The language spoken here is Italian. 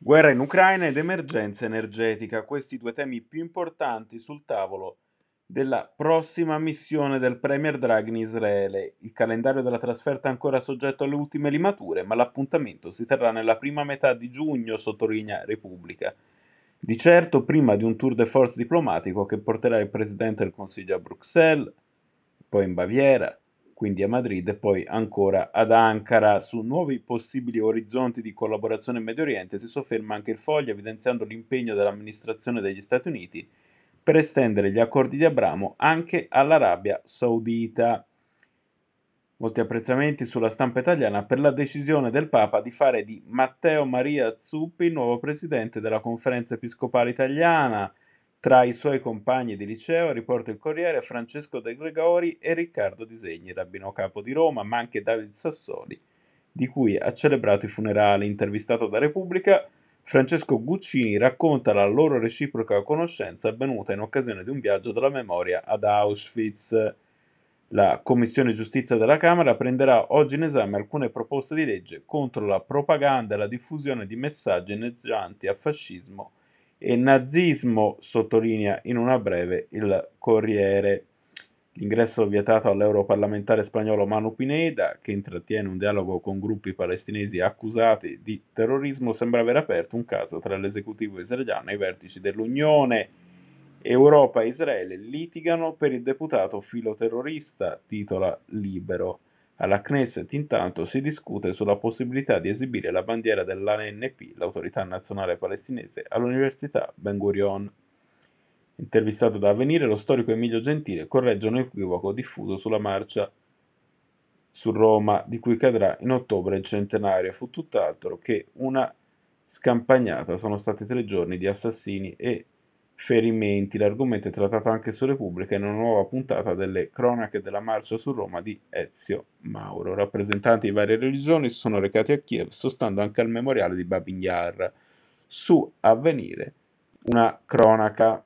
Guerra in Ucraina ed emergenza energetica, questi due temi più importanti sul tavolo della prossima missione del Premier Draghi in Israele. Il calendario della trasferta è ancora soggetto alle ultime limature, ma l'appuntamento si terrà nella prima metà di giugno, sottolinea Repubblica. Di certo prima di un tour de force diplomatico che porterà il Presidente del Consiglio a Bruxelles, poi in Baviera, quindi a Madrid e poi ancora ad Ankara. Su nuovi possibili orizzonti di collaborazione in Medio Oriente si sofferma anche il foglio evidenziando l'impegno dell'amministrazione degli Stati Uniti per estendere gli accordi di Abramo anche all'Arabia Saudita. Molti apprezzamenti sulla stampa italiana per la decisione del Papa di fare di Matteo Maria Zuppi il nuovo presidente della Conferenza Episcopale Italiana. Tra i suoi compagni di liceo, riporta il Corriere, Francesco De Gregori e Riccardo Disegni, rabbino capo di Roma, ma anche David Sassoli, di cui ha celebrato i funerali. Intervistato da Repubblica, Francesco Guccini racconta la loro reciproca conoscenza avvenuta in occasione di un viaggio della memoria ad Auschwitz. La Commissione Giustizia della Camera prenderà oggi in esame alcune proposte di legge contro la propaganda e la diffusione di messaggi inneggianti a fascismo e nazismo, sottolinea in una breve il Corriere. L'ingresso vietato all'europarlamentare spagnolo Manu Pineda, che intrattiene un dialogo con gruppi palestinesi accusati di terrorismo, sembra aver aperto un caso tra l'esecutivo israeliano e i vertici dell'Unione. Europa e Israele litigano per il deputato filoterrorista, titola Libero. Alla Knesset intanto si discute sulla possibilità di esibire la bandiera dell'ANP, l'autorità nazionale palestinese, all'Università Ben Gurion. Intervistato da Avvenire, lo storico Emilio Gentile corregge un equivoco diffuso sulla marcia su Roma, di cui cadrà in ottobre il centenario. Fu tutt'altro che una scampagnata. Sono stati tre giorni di assassini e ferimenti. L'argomento è trattato anche su Repubblica in una nuova puntata delle cronache della marcia su Roma di Ezio Mauro. Rappresentanti di varie religioni si sono recati a Kiev, sostando anche al memoriale di Babin Yar. Su Avvenire, una cronaca